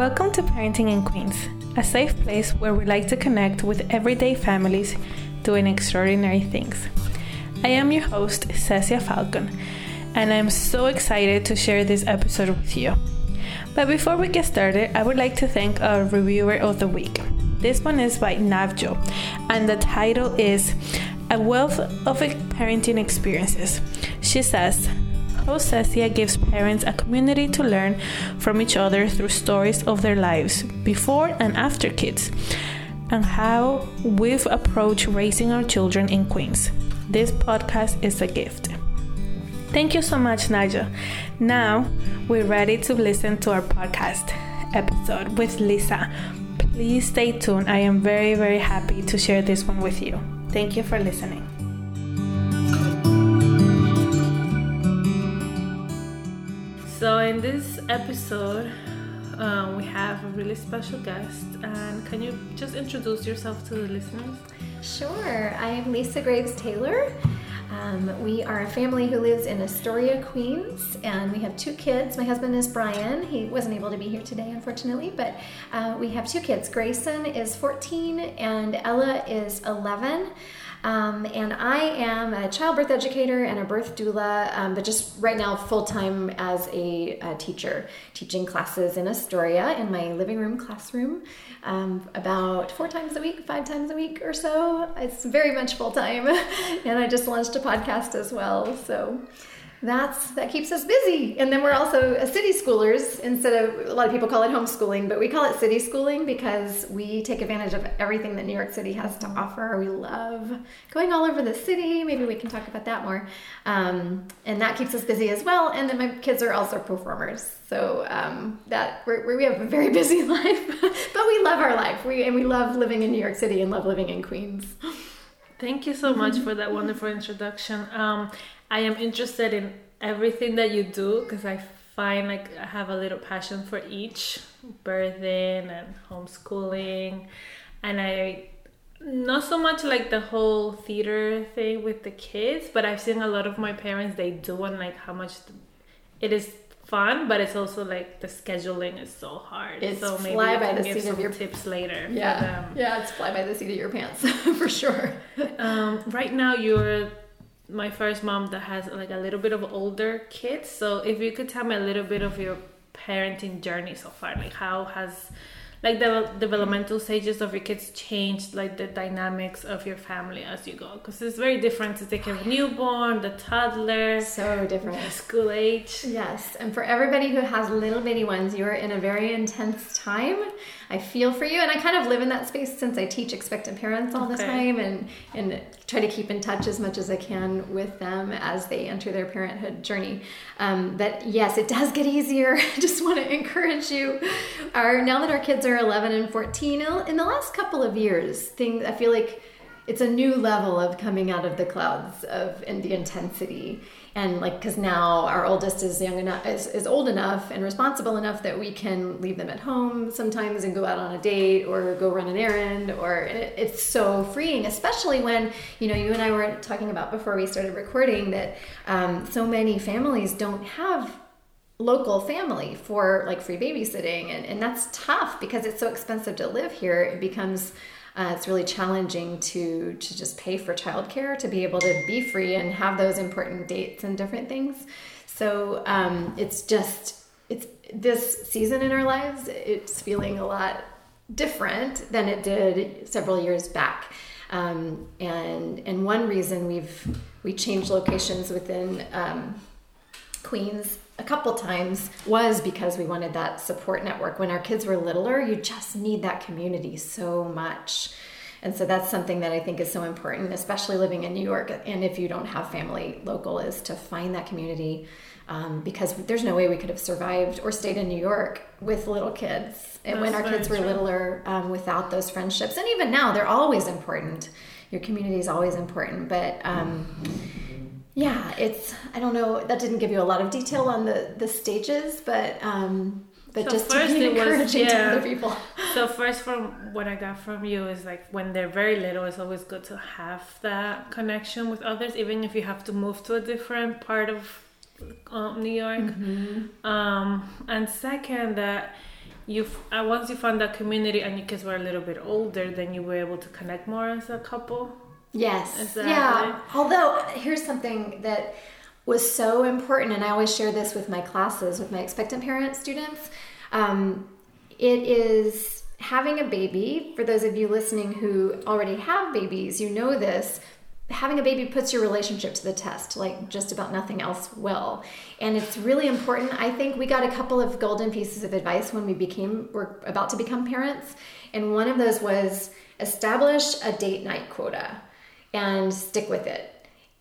Welcome to Parenting in Queens, a safe place where we like to connect with everyday families doing extraordinary things. I am your host, Cecia Falcon, and I'm so excited to share this episode with you. But before we get started, I would like to thank our reviewer of the week. This one is by Navjo, and the title is A Wealth of Parenting Experiences. She says, Host Cecia gives parents a community to learn from each other through stories of their lives before and after kids, and how we've approached raising our children in Queens. This podcast is a gift. Thank you so much, Naja. Now we're ready to listen to our podcast episode with Lisa. Please stay tuned. I am very, very happy to share this one with you. Thank you for listening. So, in this episode, uh, we have a really special guest. And can you just introduce yourself to the listeners? Sure. I am Lisa Graves Taylor. Um, we are a family who lives in Astoria, Queens, and we have two kids. My husband is Brian. He wasn't able to be here today, unfortunately, but uh, we have two kids. Grayson is 14 and Ella is 11. Um, and I am a childbirth educator and a birth doula, um, but just right now full time as a, a, teacher, teaching classes in Astoria in my living room classroom um, about four times a week, five times a week or so. It's very much full time. and I just launched a podcast as well. So that's that keeps us busy. And then we're also city schoolers instead of a lot of people call it homeschooling but we call it city schooling because we take advantage of everything that new york city has to offer. We love going all over the city. Maybe we can talk about that more. Um, and that keeps us busy as well. And then my kids are also performers. So um, that we're, we have a very busy life but we love our life. We and we love living in new york city and love living in queens. Thank you so much for that wonderful introduction. Um, I am interested in everything that you do because I find like I have a little passion for each birthing and homeschooling, and I not so much like the whole theater thing with the kids, but I've seen a lot of my parents they do and like how much it is fun, but it's also like the scheduling is so hard. It's so maybe fly by the seat of your tips later. Yeah, yeah, it's fly by the seat of your pants for sure. Um, right now, you're my first mom that has like a little bit of older kids. So if you could tell me a little bit of your parenting journey so far, like how has like the developmental stages of your kids changed like the dynamics of your family as you go because it's very different to take care of a newborn the toddler so different. school age. Yes and for everybody who has little bitty ones you are in a very intense time. I feel for you and i kind of live in that space since i teach expectant parents all okay. the time and and try to keep in touch as much as i can with them as they enter their parenthood journey. Um, but yes it does get easier. I just want to encourage you. Our now that our kids are are 11 and 14 in the last couple of years things i feel like it's a new level of coming out of the clouds of and the intensity. And like because now our oldest is young enough is, is old enough and responsible enough that we can leave them at home sometimes and go out on a date or go run an errand or it, it's so freeing especially when you know you and i were talking about before we started recording that um, so many families don't have local family for like free babysitting and, and that's tough because it's so expensive to live here. It becomes uh, it's really challenging to to just pay for childcare to be able to be free and have those important dates and different things. So um, it's just it's this season in our lives it's feeling a lot different than it did several years back. Um, and and one reason we've we changed locations within um, Queens a couple times was because we wanted that support network. When our kids were littler, you just need that community so much. And so that's something that I think is so important, especially living in New York. And if you don't have family local, is to find that community um, because there's no way we could have survived or stayed in New York with little kids and when our kids were true. littler um, without those friendships. And even now, they're always important. Your community is always important, but. Um, yeah, it's I don't know. That didn't give you a lot of detail on the the stages, but um, but so just to be encouraging was, yeah. to other people. So first, from what I got from you is like when they're very little, it's always good to have that connection with others, even if you have to move to a different part of um, New York. Mm-hmm. Um, and second, that you uh, once you found that community and your kids were a little bit older, then you were able to connect more as a couple. Yes. Exactly. Yeah. Although here's something that was so important, and I always share this with my classes with my expectant parent students. Um, it is having a baby. For those of you listening who already have babies, you know this having a baby puts your relationship to the test like just about nothing else will and it's really important i think we got a couple of golden pieces of advice when we became we're about to become parents and one of those was establish a date night quota and stick with it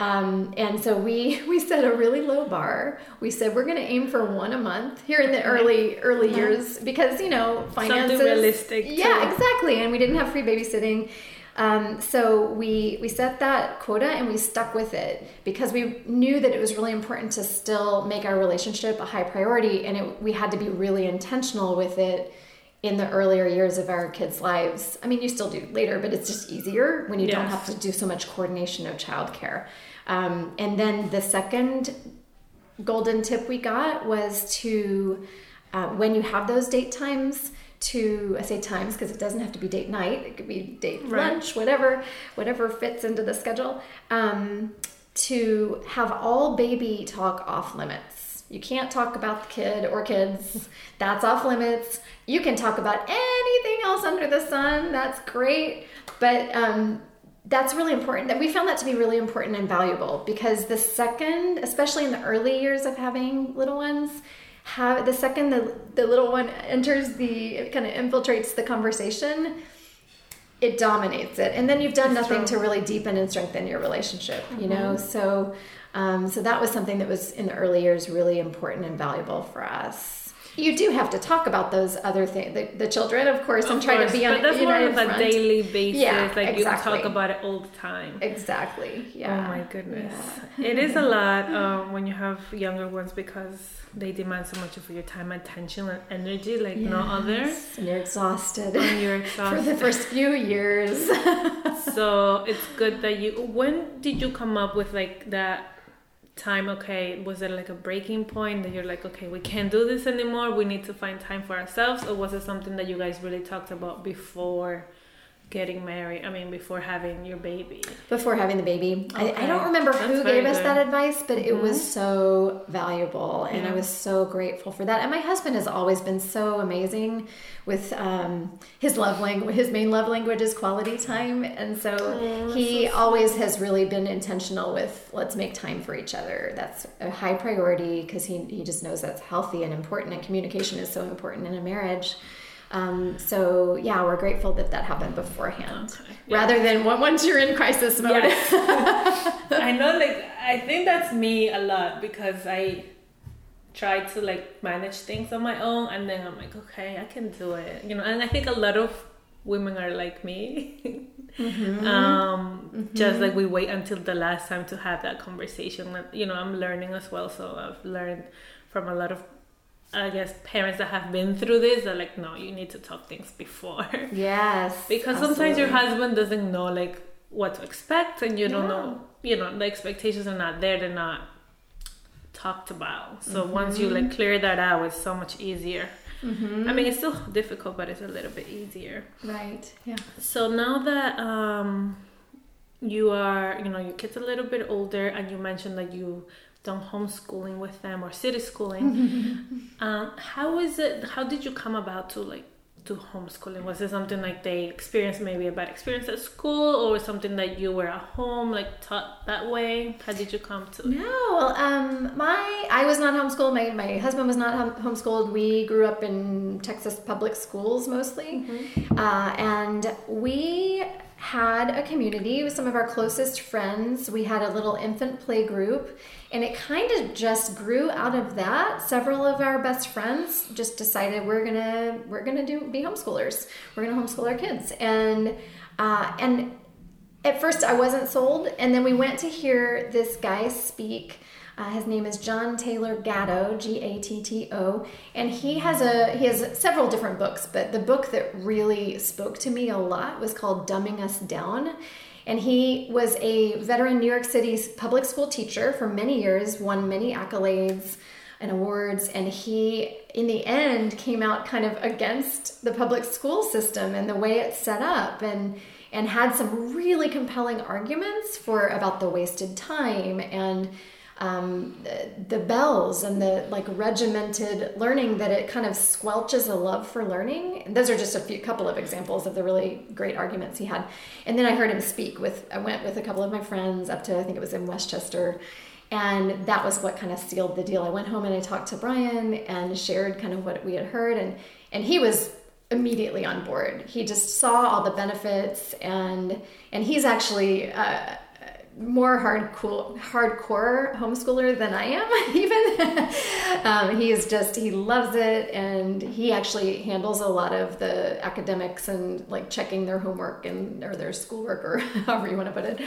um, and so we we set a really low bar. We said we're going to aim for one a month here in the early early years because you know finances. Something realistic. Yeah, too. exactly. And we didn't have free babysitting, um, so we we set that quota and we stuck with it because we knew that it was really important to still make our relationship a high priority, and it, we had to be really intentional with it in the earlier years of our kids' lives. I mean, you still do later, but it's just easier when you yes. don't have to do so much coordination of childcare. Um, and then the second golden tip we got was to uh, when you have those date times to I say times because it doesn't have to be date night. It could be date right. lunch, whatever, whatever fits into the schedule. Um, to have all baby talk off limits. You can't talk about the kid or kids. That's off limits. You can talk about anything else under the sun. That's great. But um, that's really important. That we found that to be really important and valuable because the second, especially in the early years of having little ones, have the second the, the little one enters the it kind of infiltrates the conversation it dominates it and then you've done nothing to really deepen and strengthen your relationship you mm-hmm. know so um, so that was something that was in the early years really important and valuable for us you do have to talk about those other things, the, the children, of course, of I'm trying course, to be on. But that's more of a front. daily basis. Yeah, like exactly. you talk about it all the time. Exactly. Yeah. Oh my goodness, yeah. it is a lot um, when you have younger ones because they demand so much of your time, attention, and energy like yes. no other. And you're exhausted. And you're exhausted for the first few years. so it's good that you. When did you come up with like that? Time okay was it like a breaking point that you're like okay we can't do this anymore. We need to find time for ourselves or was it something that you guys really talked about before getting married i mean before having your baby before having the baby okay. I, I, don't remember That's who gave good. us that advice but mm-hmm. it was mm-hmm. so valuable and yeah. i was so grateful for that and my husband has always been so amazing with um, his love language his main love language is quality time and so oh, he so always has really been intentional with let's make time for each other that's a high priority because he, he just knows that's healthy and important and communication is so important in a marriage um, so yeah, we're grateful that that happened beforehand, okay. yeah. rather than once you're in crisis mode. Yes. I know, like I think that's me a lot because I try to like manage things on my own, and then I'm like, okay, I can do it, you know. And I think a lot of women are like me. mm-hmm. Um, mm-hmm. Just like we wait until the last time to have that conversation. You know, I'm learning as well, so I've learned from a lot of I guess parents that have been through this are like, no, you need to talk things before. Yes. because absolutely. sometimes your husband doesn't know like what to expect and you don't know, you know, the expectations are not there, they're not talked about. So mm-hmm. once you like clear that out, it's so much easier. Mm-hmm. I mean, it's still difficult, but it's a little bit easier. Right. Yeah. So now that um, you are, you know, your kid's a little bit older, and you mentioned that you done homeschooling with them or city schooling. um, how is it? How did you come about to like to homeschooling? Was it something like they experienced maybe a bad experience at school, or something that you were at home like taught that way? How did you come to? No, well, um, my I was not homeschooled. My my husband was not homeschooled. We grew up in Texas public schools mostly, mm-hmm. uh, and we had a community with some of our closest friends. We had a little infant play group, and it kind of just grew out of that. Several of our best friends just decided we're gonna we're gonna do be homeschoolers. We're gonna homeschool our kids, and uh, and at first I wasn't sold, and then we went to hear this guy speak uh, his name is John Taylor Gatto, G A T T O, and he has a he has several different books, but the book that really spoke to me a lot was called Dumbing Us Down. And he was a veteran New York City's public school teacher for many years, won many accolades, and awards. And he, in the end, came out kind of against the public school system and the way it's set up, and and had some really compelling arguments for about the wasted time and um, the, bells and the like regimented learning that it kind of squelches a love for learning. And those are just a few couple of examples of the really great arguments he had. And then I heard him speak with I went with a couple of my friends up to I think it was in Westchester. And that was what kind of sealed the deal. I went home and I talked to Brian and shared kind of what we had heard and and he was immediately on board. He just saw all the benefits and and he's actually uh, more hardcore hardcore homeschooler than I am even. um, he is just he loves it and he actually handles a lot of the academics and like checking their homework and or their schoolwork or however you want to put it.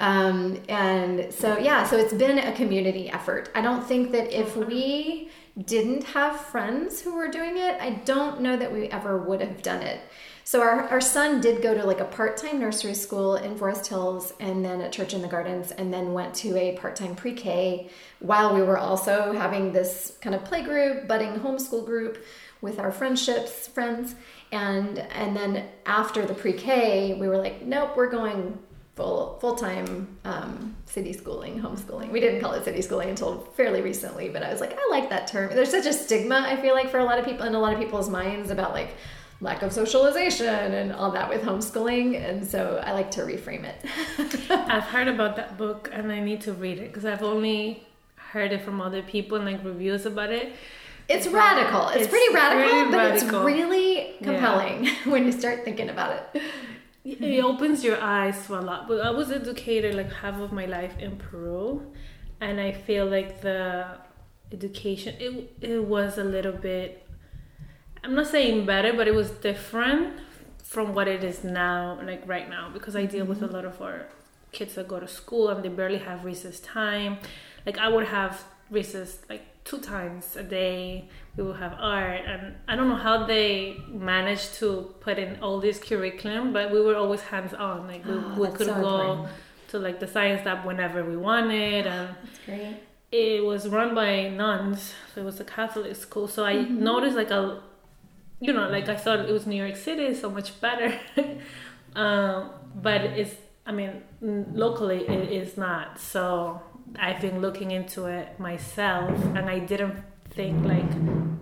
Um, and so yeah, so it's been a community effort. I don't think that if we didn't have friends who were doing it, I don't know that we ever would have done it. So our, our son did go to like a part-time nursery school in Forest Hills and then at Church in the Gardens and then went to a part-time pre-K while we were also having this kind of play group, budding homeschool group with our friendships, friends. And and then after the pre-K, we were like, nope, we're going full full-time um, city schooling, homeschooling. We didn't call it city schooling until fairly recently, but I was like, I like that term. There's such a stigma, I feel like, for a lot of people in a lot of people's minds about like lack of socialization and all that with homeschooling and so i like to reframe it i've heard about that book and i need to read it because i've only heard it from other people and like reviews about it it's radical it's, it's pretty radical but radical. it's really compelling yeah. when you start thinking about it it opens your eyes to a lot but i was educated like half of my life in peru and i feel like the education it, it was a little bit I'm not saying better, but it was different from what it is now, like right now, because I deal with a mm-hmm. lot of our kids that go to school and they barely have recess time. Like I would have recess like two times a day. We will have art, and I don't know how they managed to put in all this curriculum, but we were always hands on. Like we, oh, we could so go important. to like the science lab whenever we wanted, and that's great. It was run by nuns, so it was a Catholic school. So I mm-hmm. noticed like a you know, like I thought it was New York City, so much better. um, but it's, I mean, locally it is not. So I've been looking into it myself, and I didn't think like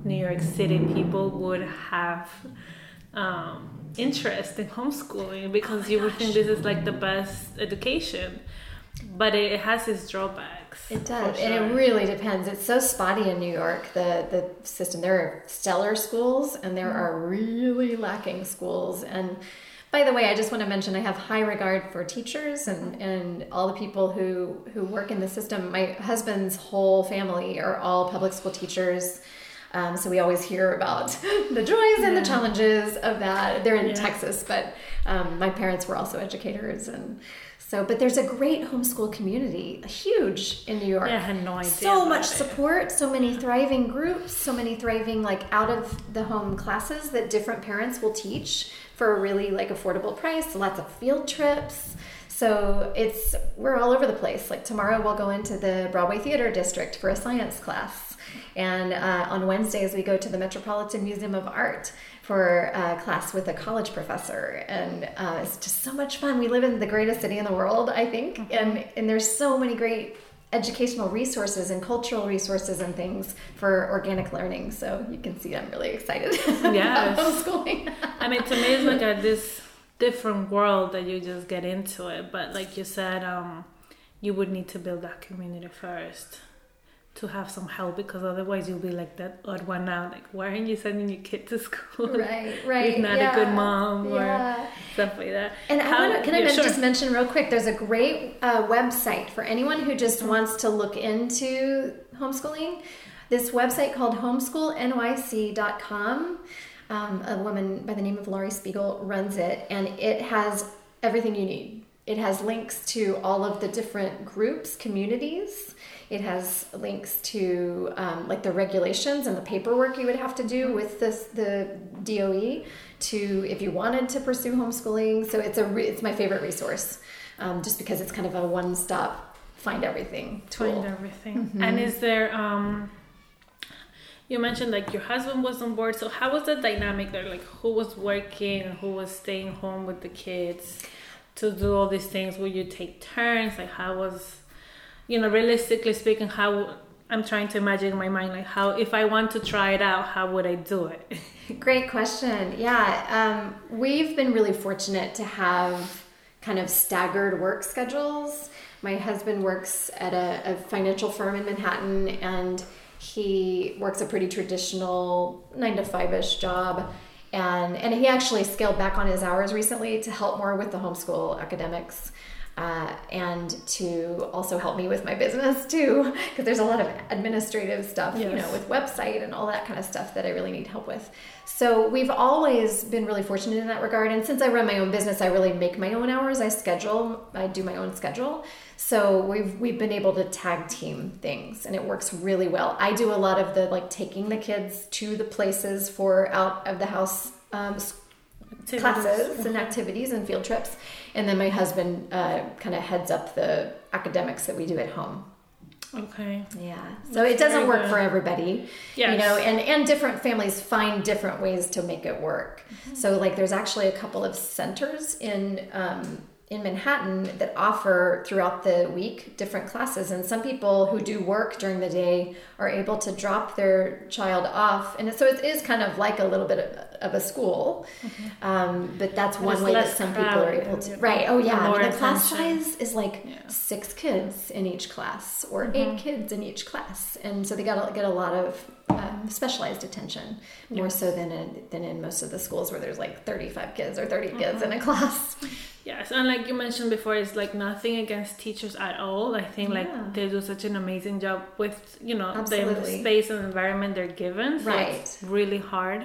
New York City people would have um, interest in homeschooling because oh you would think this is like the best education, but it has its drawbacks. It does, sure. and it really depends. It's so spotty in New York. The the system. There are stellar schools, and there mm-hmm. are really lacking schools. And by the way, I just want to mention I have high regard for teachers and and all the people who who work in the system. My husband's whole family are all public school teachers. Um, so we always hear about the joys and the challenges of that. They're in yeah. Texas, but um, my parents were also educators, and so, but there's a great homeschool community, huge in New York. Yeah, I had no idea. So much it. support, so many thriving groups, so many thriving like out of the home classes that different parents will teach for a really like affordable price. Lots of field trips. So it's we're all over the place. Like tomorrow we'll go into the Broadway Theater District for a science class, and uh, on Wednesdays we go to the Metropolitan Museum of Art for a class with a college professor. And uh, it's just so much fun. We live in the greatest city in the world i think. Mm-hmm. and and there's so many great educational resources and cultural resources and things for organic learning. So you can see i'm really excited yeah homeschooling i mean to me it's like a, this different world that you just get into it. But like you said um you would need to build that community first to have some help because otherwise you'll be like that odd one out. Like, why aren't you sending your kid to school? Right, right. You're not yeah. a good mom yeah. or stuff like that. And How, I wanna, can yeah, I sure. just mention real quick? There's a great uh, website for anyone who just wants to look into homeschooling. This website called homeschoolnyc.com. Um, a woman by the name of Laurie Spiegel runs it, and it has everything you need. It has links to all of the different groups, communities it has links to um, like the regulations and the paperwork you would have to do with this the DOE to if you wanted to pursue homeschooling. So it's a re- it's my favorite resource, um, just because it's kind of a one stop find everything tool. Find everything. Mm-hmm. And is there um, you mentioned like your husband was on board. So how was the dynamic there? Like who was working who was staying home with the kids to do all these things? Would you take turns? Like how was, you know, realistically speaking, how I'm trying to imagine in my mind like how if I want to try it out, how would I do it? Great question. Yeah, um, we've been really fortunate to have kind of staggered work schedules. My husband works at a, a financial firm in Manhattan, and he works a pretty traditional nine to five ish job. And, and he actually scaled back on his hours recently to help more with the homeschool academics uh, and to also help me with my business too, because there's a lot of administrative stuff, yes. you know, with website and all that kind of stuff that I really need help with. So we've always been really fortunate in that regard. And since I run my own business, I really make my own hours. I schedule, I do my own schedule. So we've we've been able to tag team things, and it works really well. I do a lot of the like taking the kids to the places for out of the house um, classes and activities and field trips and then my husband uh, kind of heads up the academics that we do at home. Okay. Yeah. So That's it doesn't work good. for everybody. Yes. You know, and and different families find different ways to make it work. Mm-hmm. So like there's actually a couple of centers in um, in Manhattan that offer throughout the week different classes. And some people who do work during the day are able to drop their child off. And so it is kind of like a little bit of, of a school. Mm-hmm. Um, but that's one way that some people are able to. Right. Oh, yeah. I mean, the class size is like yeah. six kids in each class or mm-hmm. eight kids in each class. And so they got to get a lot of um, specialized attention more yes. so than in, than in most of the schools where there's like 35 kids or 30 kids in a mm-hmm. class. Yes, and like you mentioned before, it's like nothing against teachers at all. I think yeah. like they do such an amazing job with you know Absolutely. the space and environment they're given. So right, it's really hard.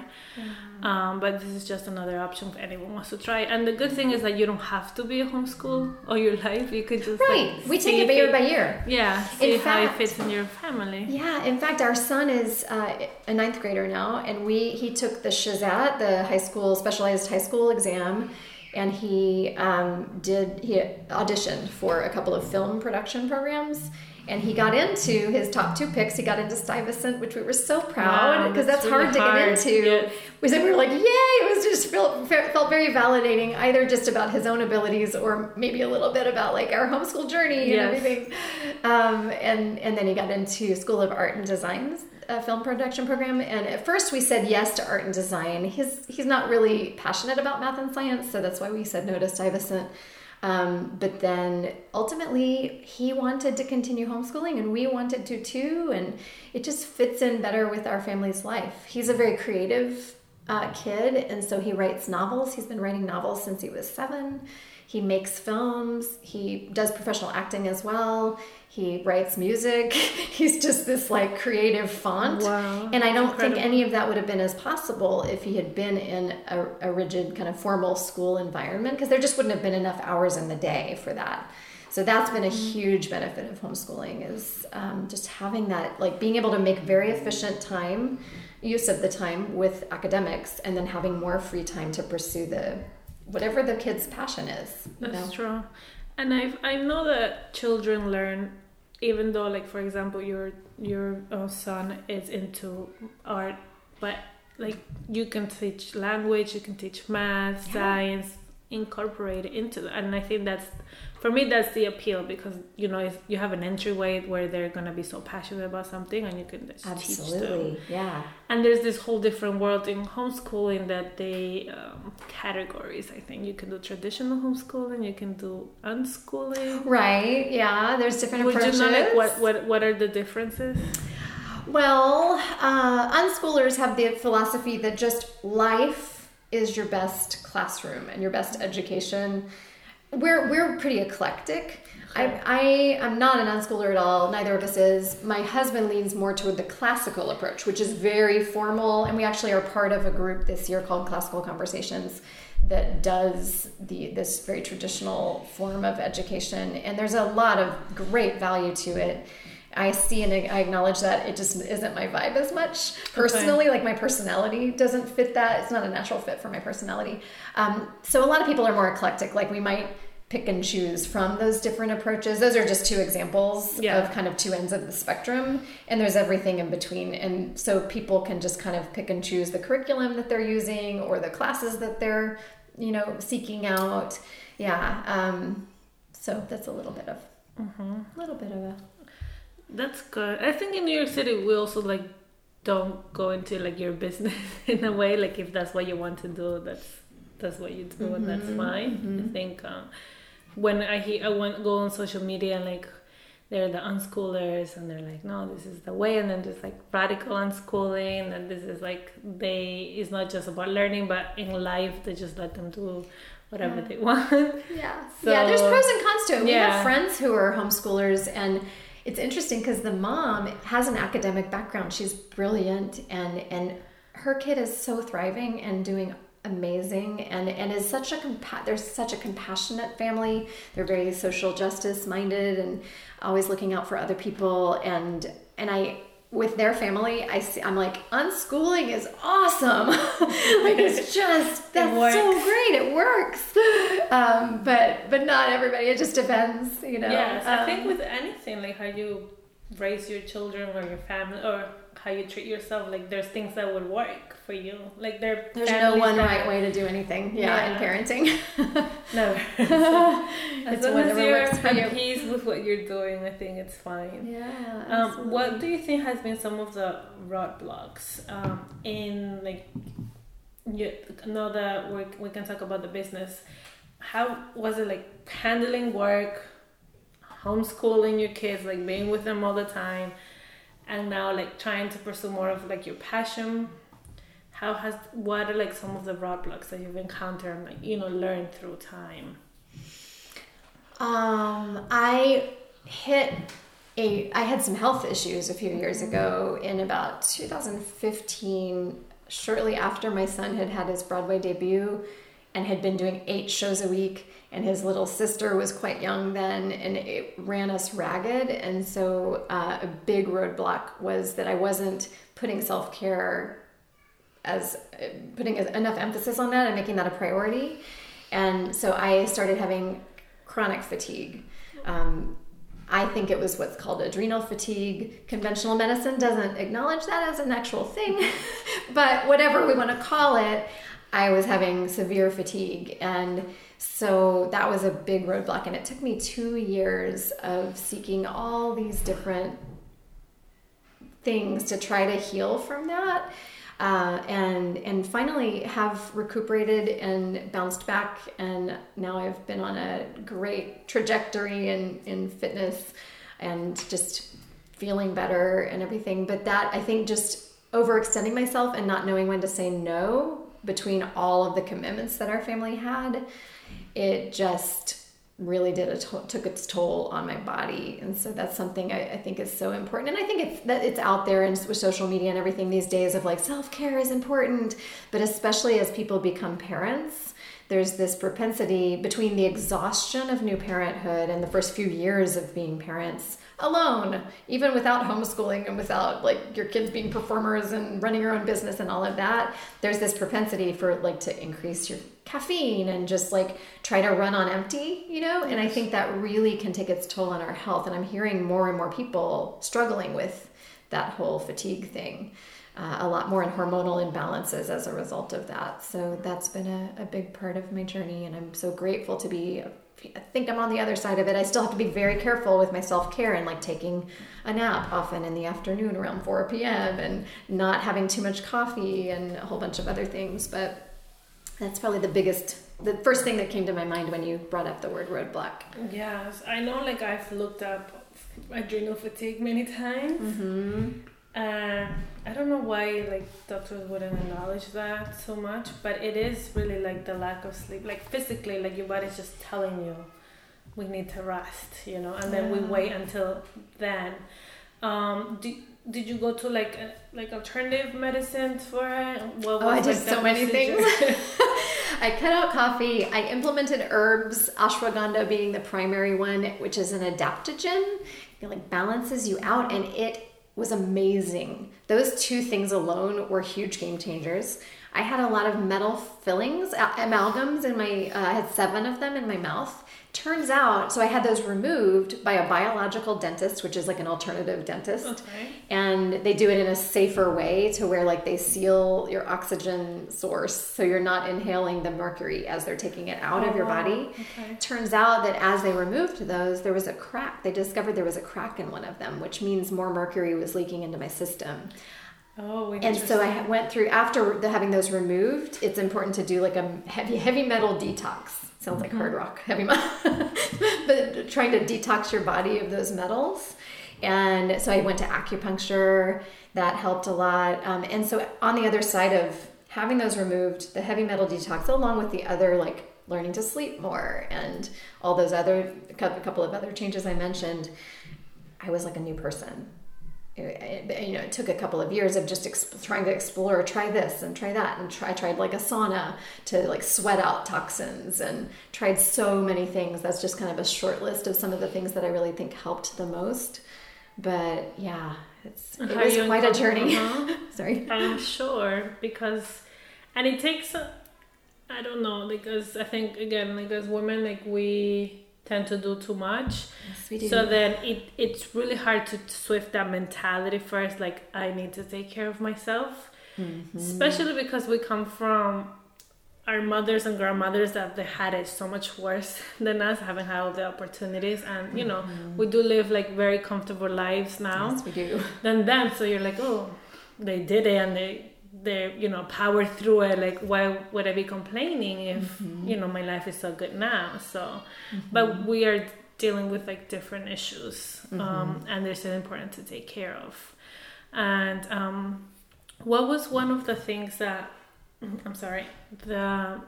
Um, but this is just another option if anyone wants to try. And the good thing is that you don't have to be a homeschool all your life. You could just right. Like, we take it year by year. Yeah, see in how fact, it fits in your family. Yeah, in fact, our son is uh, a ninth grader now, and we he took the SHSAT, the high school specialized high school exam and he um, did he auditioned for a couple of film production programs and he got into his top two picks. He got into Stuyvesant, which we were so proud because wow, that's, that's really hard to hard. get into. Yes. We said we were like, yay! It was just felt felt very validating, either just about his own abilities or maybe a little bit about like our homeschool journey yes. and everything. Um, and and then he got into School of Art and Design a film production program and at first we said yes to art and design. He's he's not really passionate about math and science so that's why we said no to stuyvesant. Um, but then ultimately he wanted to continue homeschooling and we wanted to too and it just fits in better with our family's life. He's a very creative uh, kid and so he writes novels. He's been writing novels since he was seven he makes films. He does professional acting as well. He writes music. He's just this like creative font. Wow, and i don't incredible. think any of that would have been as possible if he had been in a, a rigid kind of formal school environment because there just wouldn't have been enough hours in the day for that. So that's been a mm-hmm. huge benefit of homeschooling is um, just having that like being able to make very efficient time use of the time with academics and then having more free time to pursue the whatever the kid's passion is that's know? true and i i know that children learn even though like for example your your uh, son is into art but like you can teach language you can teach math yeah. science incorporate it into that and i think that's for me that's the appeal because you know if you have an entryway where they're going to be so passionate about something and you can just Absolutely. teach them. Yeah. And there's this whole different world in homeschooling that they um, categories i think. You can do traditional homeschooling you can do unschooling. Right yeah there's different Would approaches you know, like, what, what, what are the differences? Well uh, unschoolers have the philosophy that just life is your best classroom and your best education we're we're pretty eclectic. I, I am not an unschooler at all. Neither of us is. My husband leans more toward the classical approach, which is very formal, and we actually are part of a group this year called Classical Conversations that does the this very traditional form of education. And there's a lot of great value to it. I see and I acknowledge that it just isn't my vibe as much personally. Okay. Like my personality doesn't fit that. It's not a natural fit for my personality. Um, so a lot of people are more eclectic. Like we might pick and choose from those different approaches. Those are just two examples Yeah. of kind of two ends of the spectrum, and there's everything in between. And so people can just kind of pick and choose the curriculum that they're using or the classes that they're, you know, seeking out. Yeah. Um, so that's a little bit of, a little bit of a. That's good. I think in New York City we also like don't go into like your business in a way. Like if that's what you want to do, that's that's what you do, and that's fine. I think um, when I hear I went go on social media and like they're the unschoolers and they're like, no, this is the way, and then just like radical unschooling, and this is like they it's not just about learning, but in life they just let them do whatever Yeah. they want. Yeah. So- yeah, there's pros and cons to it. We Yeah. have friends who are homeschoolers and it's interesting because the mom has an academic background. She's brilliant and and her kid is so thriving and doing amazing and and is such a compa- there's such a compassionate family. They're very social justice minded and always looking out for other people and and I with their family, I see, I'm like, unschooling is awesome. like it's just that's so great. It works. Um, but but not everybody. It just depends, you know. Yes, I think Um, with anything, like how you raise your children or your family or how you treat yourself, like there's things that would work for you. Like there, there's no one that- right way to do anything. Yeah, Yeah. in parenting. No. as It's long as you're for you. at peace with what you're doing, I think it's fine. yeah. Um, what do you think has been some of the roadblocks um, in like? You, now that we we can talk about the business, how was it like handling work, homeschooling your kids, like being with them all the time, and now like trying to pursue more of like your passion? How has what are like some of the roadblocks that you've encountered and like you know learned through time? Um, I hit a. I had some health issues a few years ago in about 2015, shortly after my son had had his Broadway debut, and had been doing eight shows a week. And his little sister was quite young then, and it ran us ragged. And so, uh, a big roadblock was that I wasn't putting self care as putting enough emphasis on that and making that a priority. And so I started having chronic fatigue. Um, I think it was what's called adrenal fatigue. Conventional medicine doesn't acknowledge that as an actual thing, but whatever we want to call it, I was having severe fatigue. And so that was a big roadblock. And it took me two years of seeking all these different things to try to heal from that. Uh, and and finally have recuperated and bounced back and now I've been on a great trajectory in, in fitness and just feeling better and everything but that I think just overextending myself and not knowing when to say no between all of the commitments that our family had it just really did a to- took its toll on my body. And so that's something I, I think is so important. And i think it's that it's out there and with social media and everything these days of like self-care is important. But especially as people become parents there's this propensity between the exhaustion of new parenthood and the first few years of being parents alone even without homeschooling and without like your kids being performers and running your own business and all of that there's this propensity for like to increase your caffeine and just like try to run on empty you know? And i think that really can take its toll on our health. And i'm hearing more and more people struggling with that whole fatigue thing uh, a lot more in hormonal imbalances as a result of that. So that's been a, a big part of my journey and i'm so grateful to be I think I'm on the other side of it. I still have to be very careful with my self care and like taking a nap often in the afternoon around 4 p.m. and not having too much coffee and a whole bunch of other things. But that's probably the biggest, the first thing that came to my mind when you brought up the word roadblock. Yes, I know. Like I've looked up adrenal fatigue many times. Mm-hmm. Uh, I don't know why like doctors wouldn't acknowledge that so much, but it is really like the lack of sleep. Like physically, like your body's just telling you we need to rest, you know, and then we wait until then. Um, do, did you go to like a, like alternative medicine for it? What Oh, I did like, so many procedure? things. I cut out coffee. I implemented herbs, ashwagandha being the primary one, which is an adaptogen. It like balances you out, and it was amazing. Those two things alone were huge game changers. I had a lot of metal fillings, amalgams in my, uh, I had seven of them in my mouth. Turns out, so I had those removed by a biological dentist, which is like an alternative dentist. Okay. And they do it in a safer way to where like they seal your oxygen source so you're not inhaling the mercury as they're taking it out oh, of your oh, body. Okay. Turns out that as they removed those, there was a crack. They discovered there was a crack in one of them, which means more mercury was leaking into my system. Oh, and so I went through after the, having those removed. It's important to do like a heavy heavy metal detox. Sounds like mm-hmm. hard rock heavy metal, but trying to detox your body of those metals. And so I went to acupuncture. That helped a lot. Um, and so on the other side of having those removed, the heavy metal detox, along with the other like learning to sleep more and all those other a couple of other changes I mentioned, I was like a new person it, you know, it took a couple of years of just exp- trying to explore, try this and try that, and try. I tried like a sauna to like sweat out toxins, and tried so many things. That's just kind of a short list of some of the things that I really think helped the most. But yeah, it's it was quite a journey. Uh-huh. Sorry, I'm sure because, and it takes. I don't know because I think again like as women like we tend to do too much. Yes, so then it it's really hard to swift that mentality first. Like I need to take care of myself, mm-hmm. especially because we come from our mothers and grandmothers that they had it so much worse than us, haven't had all the opportunities, and you know mm-hmm. we do live like very comfortable lives now. Yes, we do. Than them, so you're like, oh, they did it, and they they you know power through it like why would i be complaining if mm-hmm. you know my life is so good now so mm-hmm. but we are dealing with like different issues um, mm-hmm. um, and they're still important to take care of and um, what was one of the things that i'm sorry the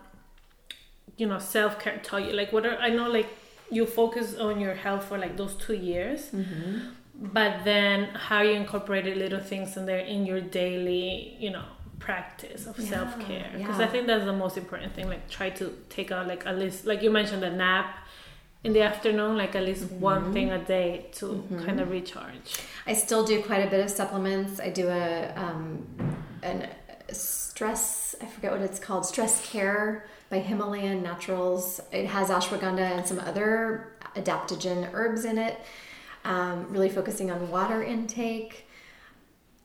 you know self-care taught you like what are i know like you focus on your health for like those two years mm-hmm but then how you incorporated little things in there in your daily you know practice of yeah, self-care because yeah. i think that's the most important thing like try to take out like at least like you mentioned the nap in the afternoon like at least mm-hmm. one thing a day to mm-hmm. kind of recharge i still do quite a bit of supplements i do a um an stress i forget what it's called stress care by himalayan naturals it has ashwagandha and some other adaptogen herbs in it um, really focusing on water intake.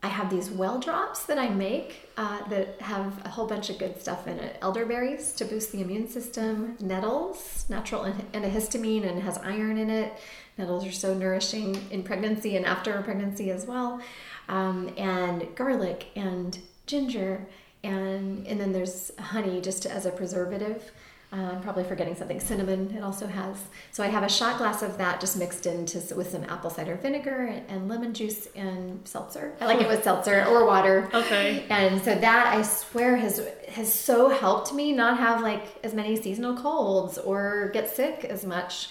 I have these well drops that I make uh, that have a whole bunch of good stuff in it. Elderberries to boost the immune system, nettles, natural antihistamine, and has iron in it. Nettles are so nourishing in pregnancy and after pregnancy as well. Um, and garlic and ginger, and and then there's honey just as a preservative. Uh, I'm probably forgetting something. Cinnamon, it also has. So I have a shot glass of that just mixed into with some apple cider vinegar and, and lemon juice and seltzer. I like it with seltzer or water. Okay. And so that I swear has has so helped me not have like as many seasonal colds or get sick as much.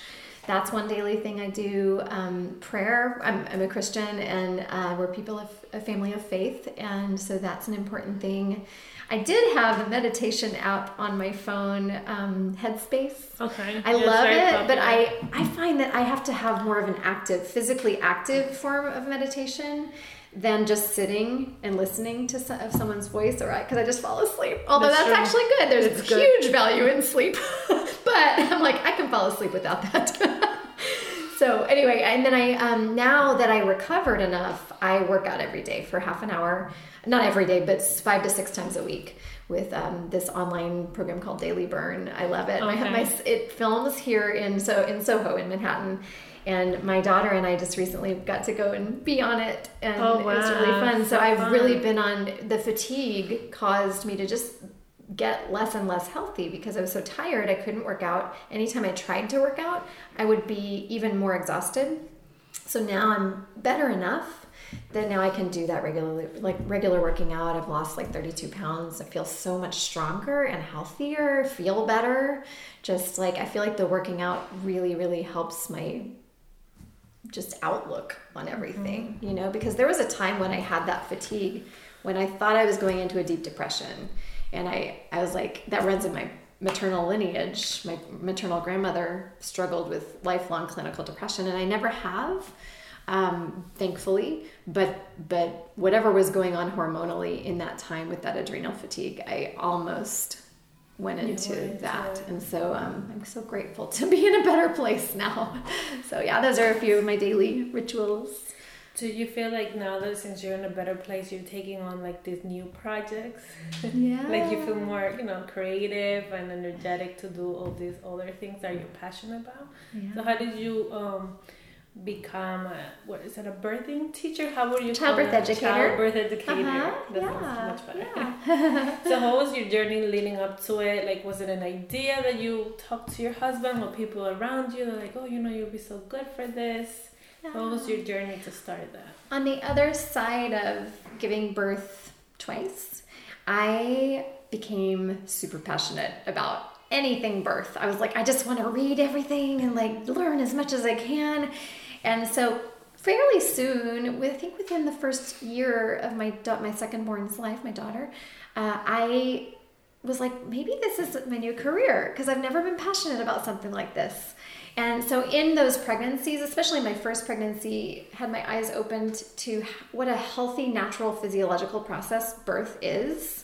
That's one daily thing I do. Um, prayer. I'm, I'm, a Christian, and uh, we're people of a family of faith, and so that's an important thing. I did have a meditation app on my phone, um, Headspace. Okay. I yeah, love it, but I I find that I have to have more of an active, physically active form of meditation than just sitting and listening to some, of someone's voice or because I, I, just fall asleep. Although that's, that's actually good. There's it's huge good. value in sleep. but I'm like I can fall asleep without that. so anyway, and then I um, now that I recovered enough, I work out every day for half an hour not every day, but five to six times a week with um, this online program called Daily Burn. I love it. Okay. My, my, it films here in so in Soho in Manhattan, and my daughter and I just recently got to go and be on it, and oh, wow. it was really fun. So, so I've fun. really been on the fatigue caused me to just get less and less healthy because I was so tired I couldn't work out. Anytime I tried to work out, I would be even more exhausted. So now I'm better enough that now I can do that regularly, like regular working out. I've lost like 32 pounds. I feel so much stronger and healthier, feel better. Just like I feel like the working out really, really helps my just outlook on everything, mm-hmm. you know, because there was a time when I had that fatigue when I thought I was going into a deep depression. And I, I was like, that runs in my maternal lineage. My maternal grandmother struggled with lifelong clinical depression, and I never have um, thankfully. But but whatever was going on hormonally in that time with that adrenal fatigue, I almost went into that, and so um, I'm so grateful to be in a better place now. So yeah, those are a few of my daily rituals. Do you feel like now that since you're in a better place, you're taking on like these new projects? Yeah. like you feel more, you know, creative and energetic to do all these other things that you're passionate about. Yeah. So how did you um, become a, what is it a birthing teacher how would you childbirth educator childbirth educator uh-huh. that yeah. much better yeah. so how was your journey leading up to it like was it an idea that you talked to your husband or people around you like oh you know you'll be so good for this yeah. what was your journey to start that on the other side of giving birth twice i became super passionate about anything birth. I was like, I just want to read everything and like learn as much as I can. And so fairly soon, I think within the first year of my my second born's life, my daughter, uh, I was like, maybe this is my new career because I've never been passionate about something like this. And so, in those pregnancies, especially my first pregnancy, had my eyes opened to what a healthy, natural, physiological process birth is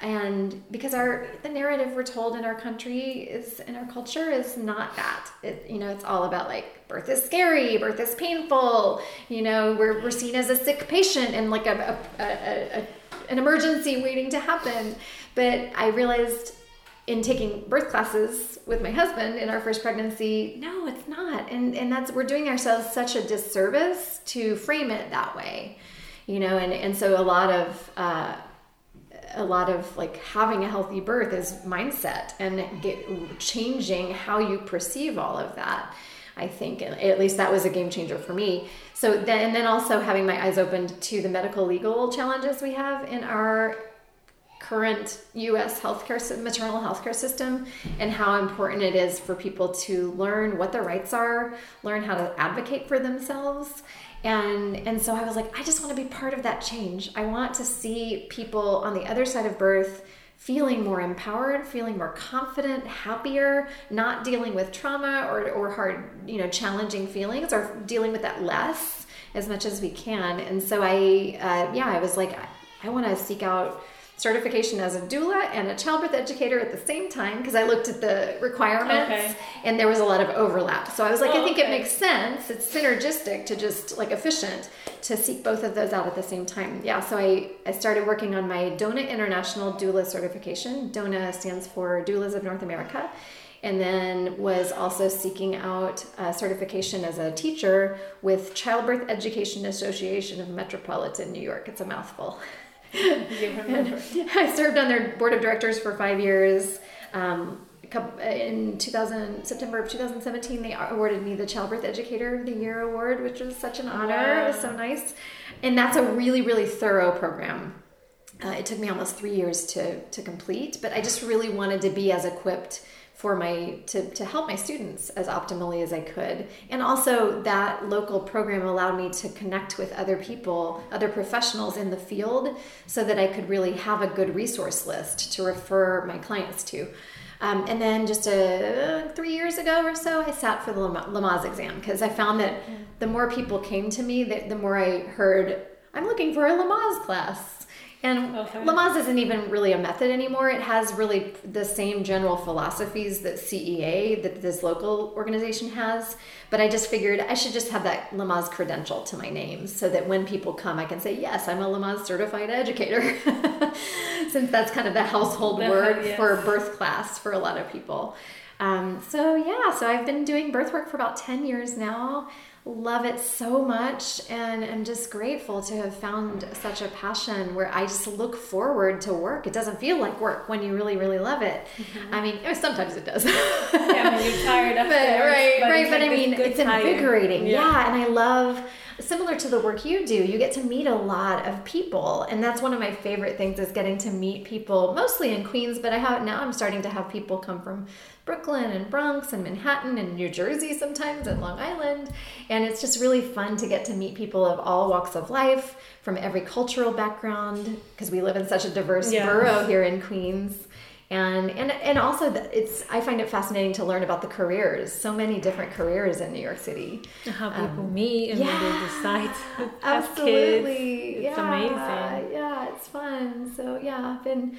and because our the narrative we're told in our country is in our culture is not that. It, you know it's all about like birth is scary birth is painful you know we're, we're seen as a sick patient and like a, a, a, a an emergency waiting to happen. But i realized in taking birth classes with my husband in our first pregnancy no it's not. And and that's we're doing ourselves such a disservice to frame it that way you know and and so a lot of uh, a lot of like having a healthy birth is mindset and get, changing how you perceive all of that. I think, at least that was a game changer for me. So then, and then also having my eyes opened to the medical legal challenges we have in our current U.S. healthcare maternal healthcare system, and how important it is for people to learn what their rights are, learn how to advocate for themselves, and and so i was like i just want to be part of that change. I want to see people on the other side of birth feeling more empowered feeling more confident happier not dealing with trauma or, or hard you know challenging feelings or dealing with that less as much as we can. And so i uh, yeah i was like i, I want to seek out certification as a doula and a childbirth educator at the same time because I looked at the requirements okay. and there was a lot of overlap. So I was like, oh, I think okay. it makes sense. It's synergistic to just like efficient to seek both of those out at the same time. Yeah, so I, I started working on my DONA International Doula certification. DONA stands for Doulas of North America. And then was also seeking out a certification as a teacher with Childbirth Education Association of Metropolitan New York. It's a mouthful. I served on their board of directors for five years. Um, in 2000 September of 2017, they awarded me the Childbirth Educator of the Year award, which was such an honor. Wow. It was so nice, and that's a really really thorough program. Uh, it took me almost three years to to complete, but I just really wanted to be as equipped for my to, to help my students as optimally as I could. And also that local program allowed me to connect with other people, other professionals in the field so that I could really have a good resource list to refer my clients to. Um, and then just a, three years ago or so, I sat for the Lamaze exam because I found that the more people came to me, the, the more I heard, I'm looking for a Lamaze class and okay. Lamaze isn't even really a method anymore. It has really the same general philosophies that CEA, that this local organization has. But I just figured I should just have that Lamaze credential to my name so that when people come, I can say, yes, I'm a Lamaze certified educator. Since that's kind of the household word yes. for birth class for a lot of people. Um, so, yeah, so I've been doing birth work for about 10 years now love it so much and I'm just grateful to have found such a passion where I just look forward to work. It doesn't feel like work when you really, really love it. Mm-hmm. I mean, sometimes it does. yeah, mean, you're tired of but, Right, but right. But like I mean, it's invigorating. Yeah. yeah. And I love, similar to the work you do, you get to meet a lot of people. And that's one of my favorite things is getting to meet people, mostly in Queens, but I have now I'm starting to have people come from Brooklyn and Bronx and Manhattan and New Jersey sometimes and Long Island. And it's just really fun to get to meet people of all walks of life from every cultural background because we live in such a diverse yeah. borough here in Queens. and and and also it's I find it fascinating to learn about the careers. So many different careers in New York City. How people um, meet and yeah, they decide to have absolutely. kids. It's yeah, amazing. Yeah, it's fun. So yeah, I've been.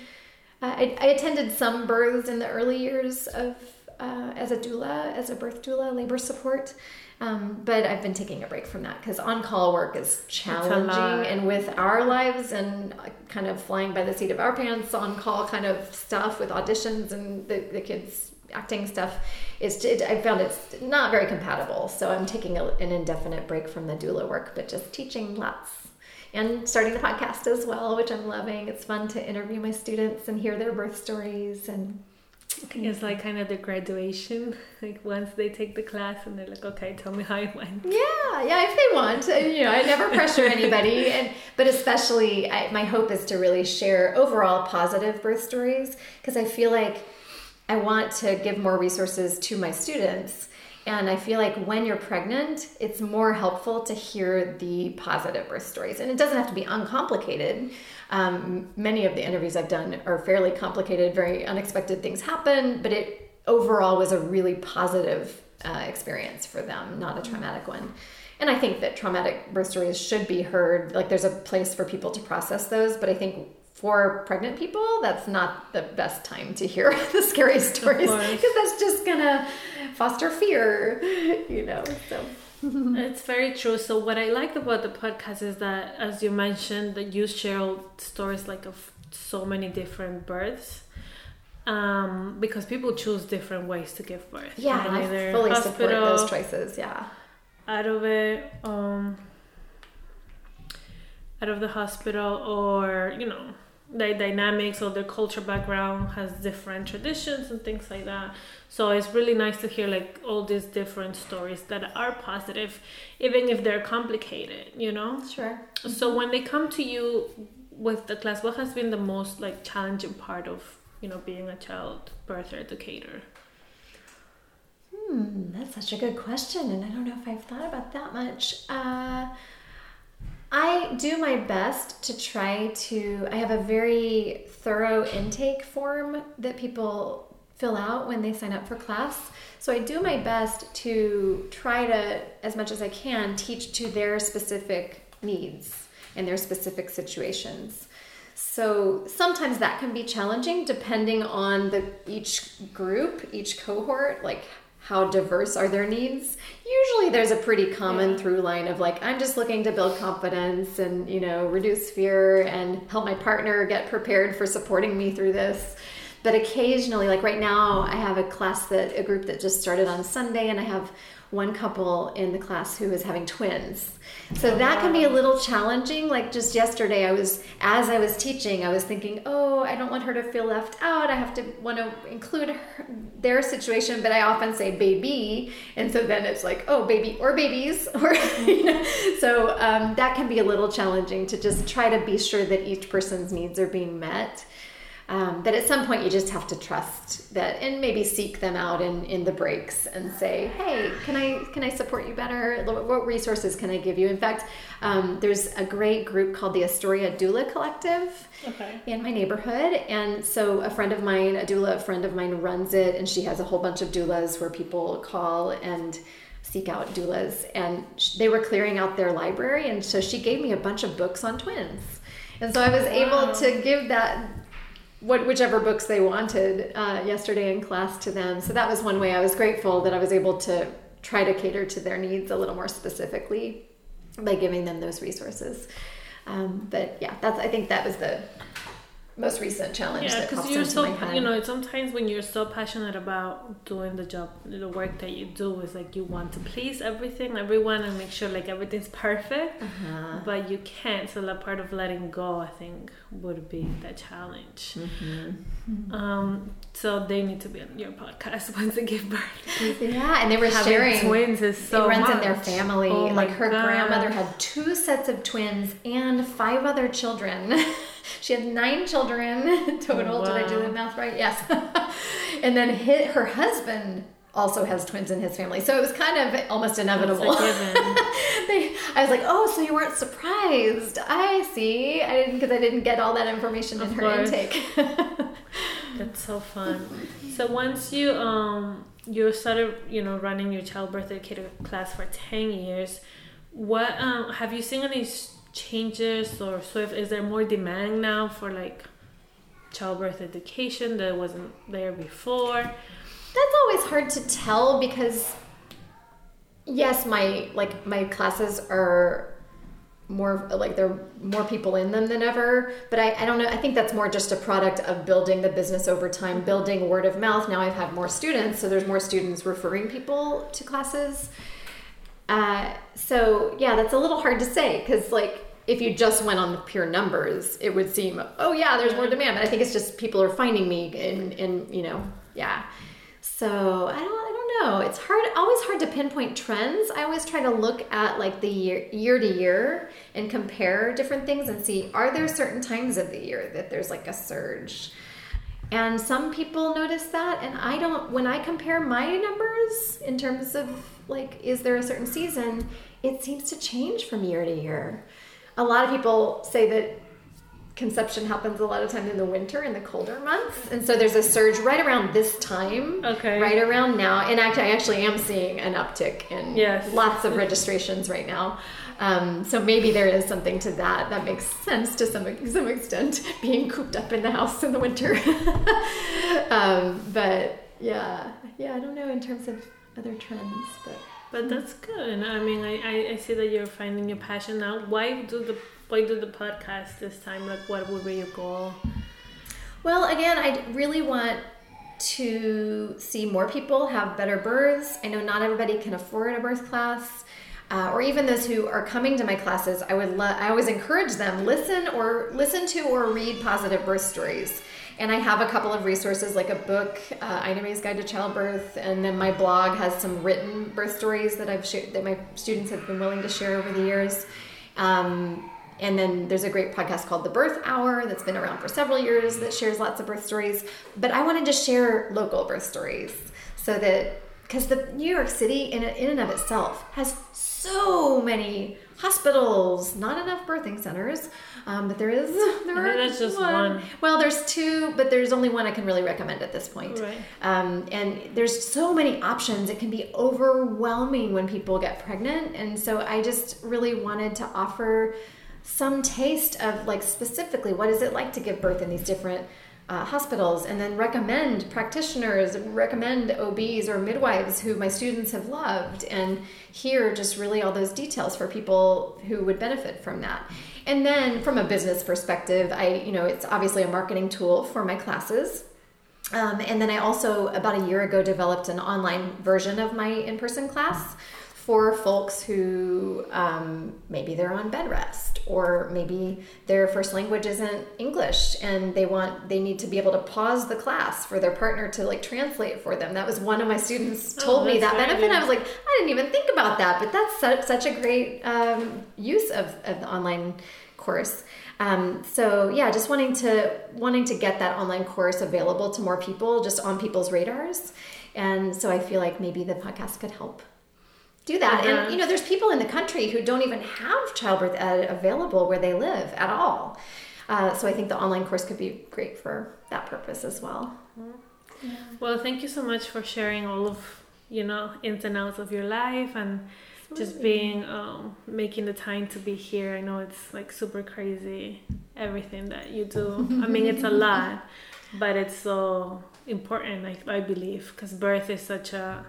Uh, I, I attended some births in the early years of uh, as a doula, as a birth doula, labor support. Um, but I've been taking a break from that because on call work is challenging. And with our lives and kind of flying by the seat of our pants, on call kind of stuff with auditions and the, the kids acting stuff, is it, I found it's not very compatible. So I'm taking a, an indefinite break from the doula work, but just teaching lots and starting the podcast as well, which I'm loving. It's fun to interview my students and hear their birth stories and it's like kind of the graduation, like once they take the class and they're like, okay, tell me how it went. Yeah, yeah, if they want. Uh, you know, I never pressure anybody, and but especially, I, my hope is to really share overall positive birth stories because I feel like I want to give more resources to my students. And I feel like when you're pregnant, it's more helpful to hear the positive birth stories. And it doesn't have to be uncomplicated. Um, many of the interviews I've done are fairly complicated, very unexpected things happen, but it overall was a really positive uh, experience for them, not a traumatic one. And I think that traumatic birth stories should be heard. Like there's a place for people to process those, but I think for pregnant people, that's not the best time to hear the scary stories because that's just gonna foster fear, you know. So it's very true. So what I like about the podcast is that, as you mentioned, that you share stories like of so many different births. Um, because people choose different ways to give birth. Yeah, I fully hospital, support those choices. Yeah, out of it, um, out of the hospital, or you know, the dynamics or their culture background has different traditions and things like that. So it's really nice to hear like all these different stories that are positive, even if they're complicated, you know? Sure. So when they come to you with the class, what has been the most like challenging part of, you know, being a child birth educator? Hmm, that's such a good question, and I don't know if I've thought about that much. Uh, I do my best to try to. I have a very thorough intake form that people fill out when they sign up for class. So I do my best to try to, as much as I can, teach to their specific needs and their specific situations. So sometimes that can be challenging depending on the each group, each cohort, like how diverse are their needs usually there's a pretty common yeah. through line of like i'm just looking to build confidence and you know reduce fear and help my partner get prepared for supporting me through this but occasionally like right now i have a class that a group that just started on sunday and i have one couple in the class who is having twins. So that can be a little challenging. Like just yesterday, I was, as I was teaching, I was thinking, oh, I don't want her to feel left out. I have to want to include her, their situation, but I often say baby. And so then it's like, oh, baby or babies. Or, you know, so um, that can be a little challenging to just try to be sure that each person's needs are being met um, that at some point you just have to trust that and maybe seek them out in, in the breaks and say hey can i can i support you better? What resources can i give you? In fact um, there's a great group called the astoria doula collective okay. in my neighborhood. And so a friend of mine a doula a friend of mine runs it and she has a whole bunch of doulas where people call and seek out doulas. And they were clearing out their library and so she gave me a bunch of books on twins. And so I was wow. able to give that what whichever books they wanted uh, yesterday in class to them. So that was one way I was grateful that I was able to try to cater to their needs a little more specifically by giving them those resources. Um, but yeah, that's I think that was the most recent challenge yeah, because you're so you know sometimes when you're so passionate about doing the job the work that you do is like you want to please everything everyone and make sure like everything's perfect uh-huh. but you can't so that part of letting go i think would be the challenge mm-hmm. um, so they need to be on your podcast once they give birth yeah and they were Having sharing twins is so it runs much. in their family oh like her God. grandmother had two sets of twins and five other children She had nine children total. Wow. Did I do the math right? Yes. and then hit, her husband also has twins in his family. So it was kind of almost inevitable. they, I was like, oh, so you weren't surprised. I see. I didn't, because I didn't get all that information of in her course. intake. That's so fun. So once you um you started you know running your childbirth educator class for ten years, what um have you seen any changes or so if, is there more demand now for like childbirth education that wasn't there before? That's always hard to tell because yes, my like my classes are more like there are more people in them than ever. But I, I don't know i think that's more just a product of building the business over time building word of mouth. Now i've had more students so there's more students referring people to classes. Uh, so yeah that's a little hard to say because like if you just went on the pure numbers it would seem oh yeah there's more demand. But i think it's just people are finding me and and you know yeah. So I don't, know. It's hard, always hard to pinpoint trends. I always try to look at like the year, year to year and compare different things and see are there certain times of the year that there's like a surge. And some people notice that, and I don't. When I compare my numbers in terms of like, is there a certain season? It seems to change from year to year. A lot of people say that conception happens a lot of times in the winter in the colder months. And so there's a surge right around this time okay. right around now. And actually i actually am seeing an uptick in yes. lots of registrations right now. Um, so maybe there is something to that that makes sense to some some extent being cooped up in the house in the winter. Um, but yeah yeah i don't know in terms of other trends but but that's good. I mean I, I see that you're finding your passion now why do the why do the podcast this time? Like, what would be your goal? Well, again, I really want to see more people have better births. I know not everybody can afford a birth class. Uh, or even those who are coming to my classes, I would lo- I always encourage them listen or listen to or read positive birth stories. And I have a couple of resources like a book, uh, Guide to Childbirth, and then my blog has some written birth stories that I've shared that my students have been willing to share over the years. Um, and then there's a great podcast called The Birth Hour that's been around for several years that shares lots of birth stories. But I wanted to share local birth stories so that, because the New York City in, in and of itself has so many hospitals, not enough birthing centers. Um, but there is there just one. one. Well, there's two, but there's only one I can really recommend at this point. Right. Um, and there's so many options. It can be overwhelming when people get pregnant, and so I just really wanted to offer some taste of like specifically what is it like to give birth in these different uh, hospitals? And then recommend practitioners recommend obs or midwives who my students have loved. And hear just really all those details for people who would benefit from that. And then from a business perspective i you know it's obviously a marketing tool for my classes. Um, and then i also about a year ago developed an online version of my in-person class for folks who um, maybe they're on bed rest or maybe their first language isn't english and they want they need to be able to pause the class for their partner to like translate for them. That was one of my students oh, told oh, me that benefit. I was like i didn't even think about that but that's such, such a great um, use of, of the online course. Um, so yeah just wanting to wanting to get that online course available to more people just on people's radars. And so i feel like maybe the podcast could help do that. Uh-huh. And you know, there's people in the country who don't even have childbirth ed available where they live at all. Uh, so I think the online course could be great for that purpose as well. Yeah. Well, thank you so much for sharing all of you know ins and outs of your life and just being um, making the time to be here. I know it's like super crazy everything that you do. I mean, it's a lot, but it's so important. I, I believe because birth is such a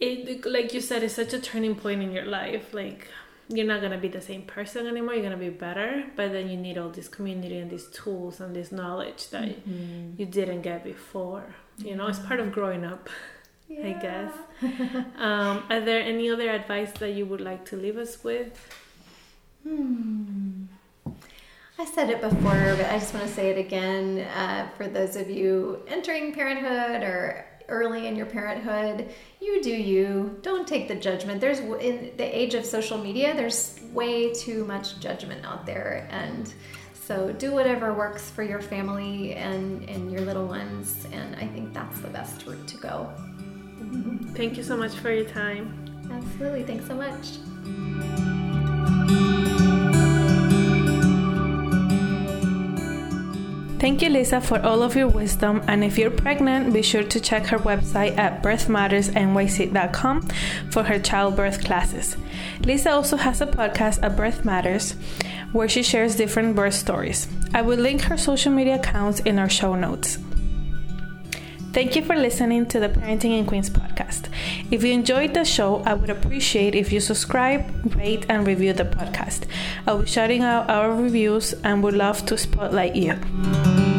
it like you said it's such a turning point in your life like you're not gonna be the same person anymore you're gonna be better but then you need all this community and these tools and this knowledge that mm-hmm. you didn't get before you know it's part of growing up yeah. i guess um, are there any other advice that you would like to leave us with hmm. I said it before, but I just want to say it again uh, for those of you entering parenthood or early in your parenthood, you do you. Don't take the judgment. There's in the age of social media, there's way too much judgment out there and so do whatever works for your family and, and your little ones and I think that's the best route to go. Thank you so much for your time. Absolutely. Thanks so much. Thank you, Lisa, for all of your wisdom. And if you're pregnant, be sure to check her website at birthmattersnyc.com for her childbirth classes. Lisa also has a podcast at Birth Matters where she shares different birth stories. I will link her social media accounts in our show notes. Thank you for listening to the Parenting in Queens podcast. If you enjoyed the show, I would appreciate if you subscribe, rate, and review the podcast. I'll be shouting out our reviews and would love to spotlight you.